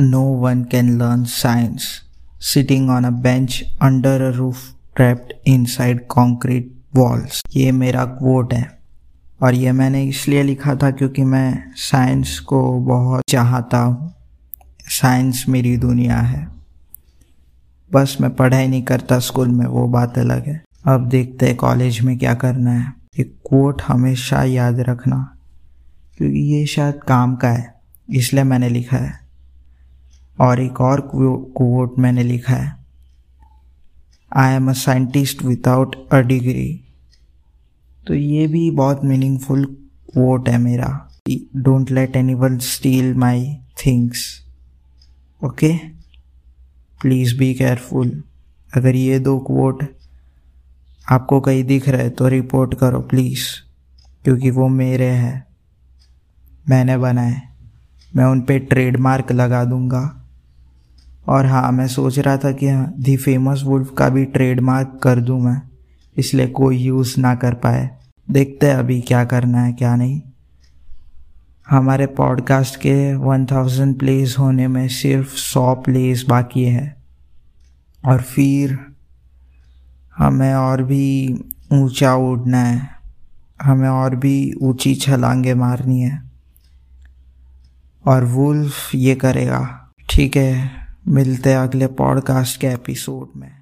No one can learn science. Sitting on a bench under a roof trapped inside concrete walls. ये मेरा quote है। और ये मैंने इसलिए लिखा था क्योंकि मैं साइंस को बहुत चाहता हूँ। साइंस मेरी दुनिया है। बस मैं पढ़ाई नहीं करता स्कूल में, वो बात अलग है। अब देखते हैं कॉलेज में क्या करना है। ये कोट हमेशा याद रखना। क्योंकि ये शायद काम का है। इसलिए मैंने लिखा है। और एक और कोट मैंने लिखा है। I am a scientist without a degree तो ये भी बहुत मीनिंगफुल कोट है मेरा। Don't let anyone steal my things okay please be careful अगर ये दो कोट आपको कहीं दिख रहे तो रिपोर्ट करो प्लीज़ क्योंकि वो मेरे हैं। मैंने बनाए। मैं उन पर ट्रेडमार्क लगा दूँगा। और हाँ मैं सोच रहा था कि हाँ दी फ़ेमस वुल्फ का भी ट्रेडमार्क कर दूँ मैं, इसलिए कोई यूज़ ना कर पाए। देखते हैं अभी क्या करना है, क्या नहीं। हमारे पॉडकास्ट के वन थाउज़ेंड प्लेस होने में सिर्फ़ सौ प्लेस बाकी है। और फिर हमें और भी ऊँचा उड़ना है। हमें और भी ऊँची छलांगे मारनी है। और वुल्फ ये करेगा। ठीक है। मिलते हैं अगले पॉडकास्ट के एपिसोड में।